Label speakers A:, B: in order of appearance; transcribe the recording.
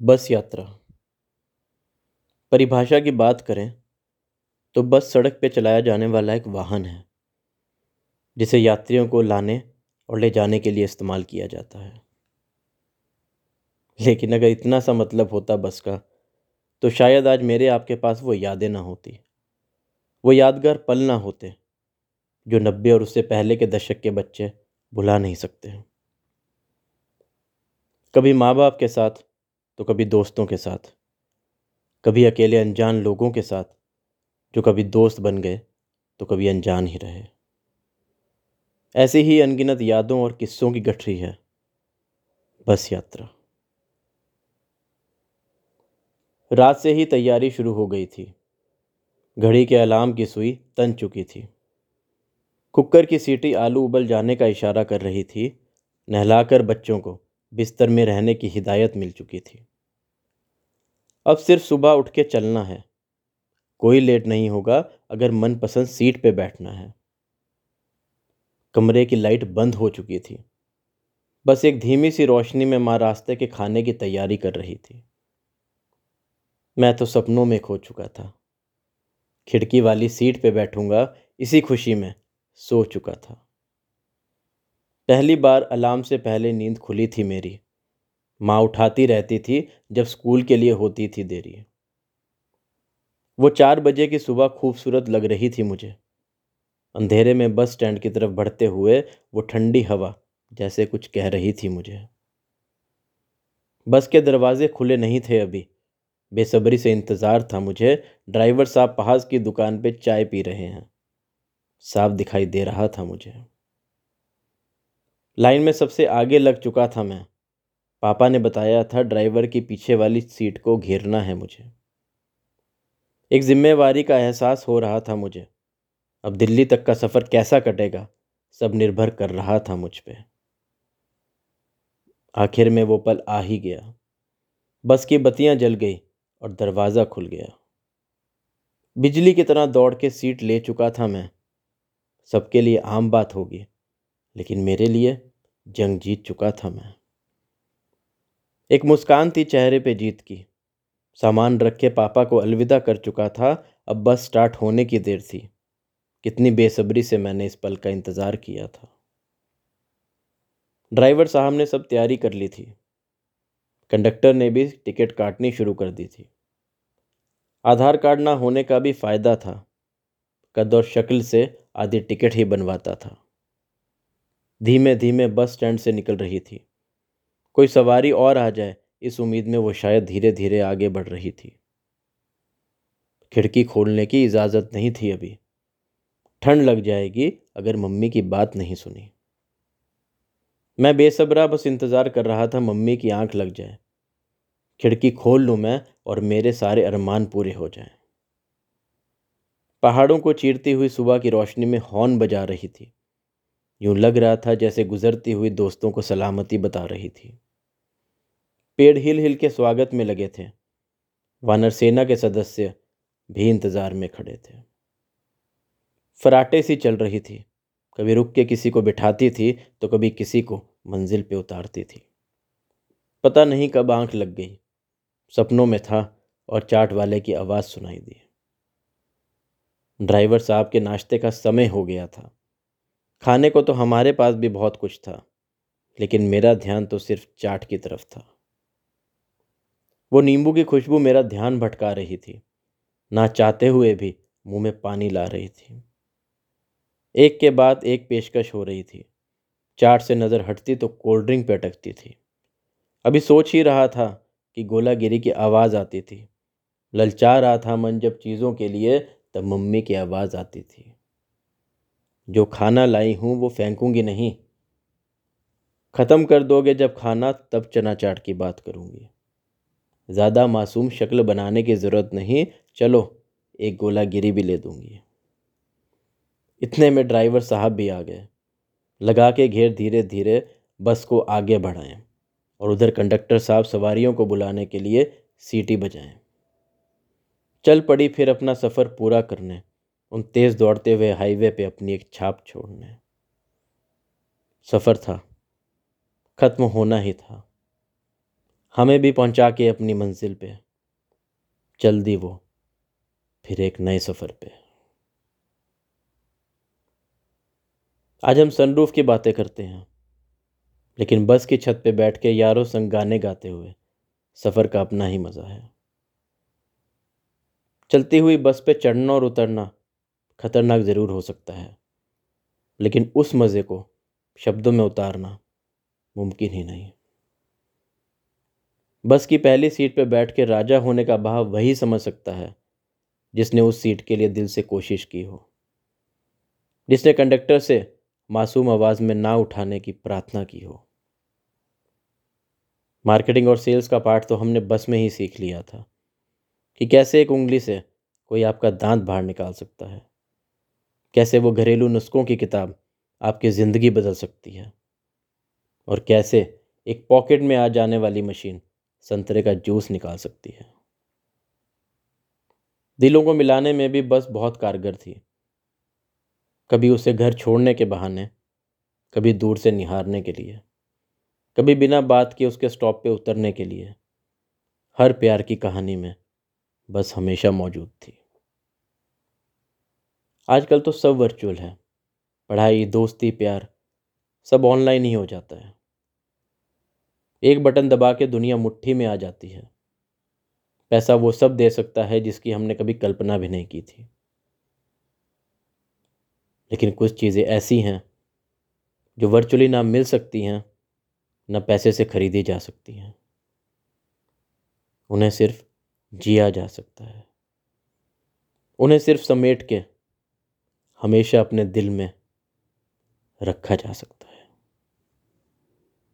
A: बस यात्रा। परिभाषा की बात करें तो बस सड़क पर चलाया जाने वाला एक वाहन है, जिसे यात्रियों को लाने और ले जाने के लिए इस्तेमाल किया जाता है। लेकिन अगर इतना सा मतलब होता बस का तो शायद आज मेरे आपके पास वो यादें ना होती। वो यादगार पल ना होते, जो नब्बे और उससे पहले के दशक के बच्चे भुला नहीं सकते। कभी माँ बाप के साथ तो कभी दोस्तों के साथ, कभी अकेले अनजान लोगों के साथ, जो कभी दोस्त बन गए तो कभी अनजान ही रहे। ऐसी ही अनगिनत यादों और किस्सों की गठरी है, बस यात्रा। रात से ही तैयारी शुरू हो गई थी। घड़ी के अलार्म की सुई तन चुकी थी। कुकर की सीटी आलू उबल जाने का इशारा कर रही थी, नहलाकर बच्चों को बिस्तर में रहने की हिदायत मिल चुकी थी। अब सिर्फ़ सुबह उठ के चलना है। कोई लेट नहीं होगा अगर मनपसंद सीट पे बैठना है। कमरे की लाइट बंद हो चुकी थी। बस एक धीमी सी रोशनी में माँ रास्ते के खाने की तैयारी कर रही थी। मैं तो सपनों में खो चुका था। खिड़की वाली सीट पे बैठूँगा, इसी खुशी में सो चुका था। पहली बार अलार्म से पहले नींद खुली थी मेरी। माँ उठाती रहती थी जब स्कूल के लिए होती थी देरी। वो चार बजे की सुबह खूबसूरत लग रही थी मुझे। अंधेरे में बस स्टैंड की तरफ़ बढ़ते हुए वो ठंडी हवा जैसे कुछ कह रही थी मुझे। बस के दरवाजे खुले नहीं थे अभी। बेसब्री से इंतज़ार था मुझे। ड्राइवर साहब पहाज की दुकान पे चाय पी रहे हैं। साफ़ दिखाई दे रहा था मुझे। लाइन में सबसे आगे लग चुका था मैं। पापा ने बताया था ड्राइवर की पीछे वाली सीट को घेरना है मुझे। एक जिम्मेवारी का एहसास हो रहा था मुझे। अब दिल्ली तक का सफ़र कैसा कटेगा, सब निर्भर कर रहा था मुझ पर आखिर में वो पल आ ही गया। बस की बत्तियाँ जल गई और दरवाज़ा खुल गया। बिजली की तरह दौड़ के सीट ले चुका था मैं। सबके लिए आम बात होगी, लेकिन मेरे लिए जंग जीत चुका था मैं। एक मुस्कान थी चेहरे पे जीत की। सामान रख के पापा को अलविदा कर चुका था, अब बस स्टार्ट होने की देर थी। कितनी बेसब्री से मैंने इस पल का इंतज़ार किया था। ड्राइवर साहब ने सब तैयारी कर ली थी। कंडक्टर ने भी टिकट काटनी शुरू कर दी थी। आधार कार्ड ना होने का भी फ़ायदा था। कद और शक्ल से आधी टिकट ही बनवाता था। धीमे धीमे बस स्टैंड से निकल रही थी। कोई सवारी और आ जाए, इस उम्मीद में वो शायद धीरे धीरे आगे बढ़ रही थी। खिड़की खोलने की इजाज़त नहीं थी अभी। ठंड लग जाएगी अगर मम्मी की बात नहीं सुनी। मैं बेसब्रा बस इंतज़ार कर रहा था मम्मी की आँख लग जाए। खिड़की खोल लूँ मैं और मेरे सारे अरमान पूरे हो जाएँ। पहाड़ों को चीरती हुई सुबह की रोशनी में हॉर्न बजा रही थी। यूँ लग रहा था जैसे गुजरती हुई दोस्तों को सलामती बता रही थी। पेड़ हिल हिल के स्वागत में लगे थे। वानर सेना के सदस्य भी इंतज़ार में खड़े थे। फराटे सी चल रही थी। कभी रुक के किसी को बिठाती थी तो कभी किसी को मंजिल पे उतारती थी। पता नहीं कब आँख लग गई। सपनों में था और चाट वाले की आवाज़ सुनाई दी। ड्राइवर साहब के नाश्ते का समय हो गया था। खाने को तो हमारे पास भी बहुत कुछ था, लेकिन मेरा ध्यान तो सिर्फ़ चाट की तरफ़ था। वो नींबू की खुशबू मेरा ध्यान भटका रही थी। ना चाहते हुए भी मुँह में पानी ला रही थी। एक के बाद एक पेशकश हो रही थी। चाट से नज़र हटती तो कोल्ड ड्रिंक पे अटकती थी। अभी सोच ही रहा था कि गोलागिरी की आवाज़ आती थी। ललचा रहा था मन जब चीज़ों के लिए तब मम्मी की आवाज़ आती थी। जो खाना लाई हूँ वो फेंकूँगी नहीं। ख़त्म कर दोगे जब खाना तब चना चाट की बात करूँगी। ज़्यादा मासूम शक्ल बनाने की ज़रूरत नहीं। चलो, एक गोला गिरी भी ले दूँगी। इतने में ड्राइवर साहब भी आ गए। लगा के घेर धीरे धीरे बस को आगे बढ़ाएँ और उधर कंडक्टर साहब सवारियों को बुलाने के लिए सीटी बजाएँ। चल पड़ी फिर अपना सफ़र पूरा करने, उन तेज़ दौड़ते हुए हाईवे पे अपनी एक छाप छोड़ने। सफ़र था। ख़त्म होना ही था। हमें भी पहुँचा के अपनी मंजिल पे। चल दी वो, फिर एक नए सफ़र पे। आज हम सनरूफ की बातें करते हैं, लेकिन बस की छत पे बैठ के यारों संग गाने गाते हुए सफ़र का अपना ही मज़ा है। चलती हुई बस पे चढ़ना और उतरना खतरनाक ज़रूर हो सकता है, लेकिन उस मज़े को शब्दों में उतारना मुमकिन ही नहीं। बस की पहली सीट पर बैठ के राजा होने का भाव वही समझ सकता है, जिसने उस सीट के लिए दिल से कोशिश की हो। जिसने कंडक्टर से मासूम आवाज़ में ना उठाने की प्रार्थना की हो। मार्केटिंग और सेल्स का पार्ट तो हमने बस में ही सीख लिया था, कि कैसे एक उंगली से कोई आपका दांत बाहर निकाल सकता है। कैसे वो घरेलू नुस्खों की किताब आपकी ज़िंदगी बदल सकती है। और कैसे एक पॉकेट में आ जाने वाली मशीन संतरे का जूस निकाल सकती है। दिलों को मिलाने में भी बस बहुत कारगर थी। कभी उसे घर छोड़ने के बहाने, कभी दूर से निहारने के लिए, कभी बिना बात के उसके स्टॉप पे उतरने के लिए। हर प्यार की कहानी में बस हमेशा मौजूद थी। आजकल तो सब वर्चुअल है। पढ़ाई, दोस्ती, प्यार सब ऑनलाइन ही हो जाता है। एक बटन दबा के दुनिया मुट्ठी में आ जाती है। पैसा वो सब दे सकता है जिसकी हमने कभी कल्पना भी नहीं की थी। लेकिन कुछ चीज़ें ऐसी हैं जो वर्चुअली ना मिल सकती हैं, न पैसे से खरीदी जा सकती हैं। उन्हें सिर्फ़ जिया जा सकता है। उन्हें सिर्फ़ समेट के हमेशा अपने दिल में रखा जा सकता है।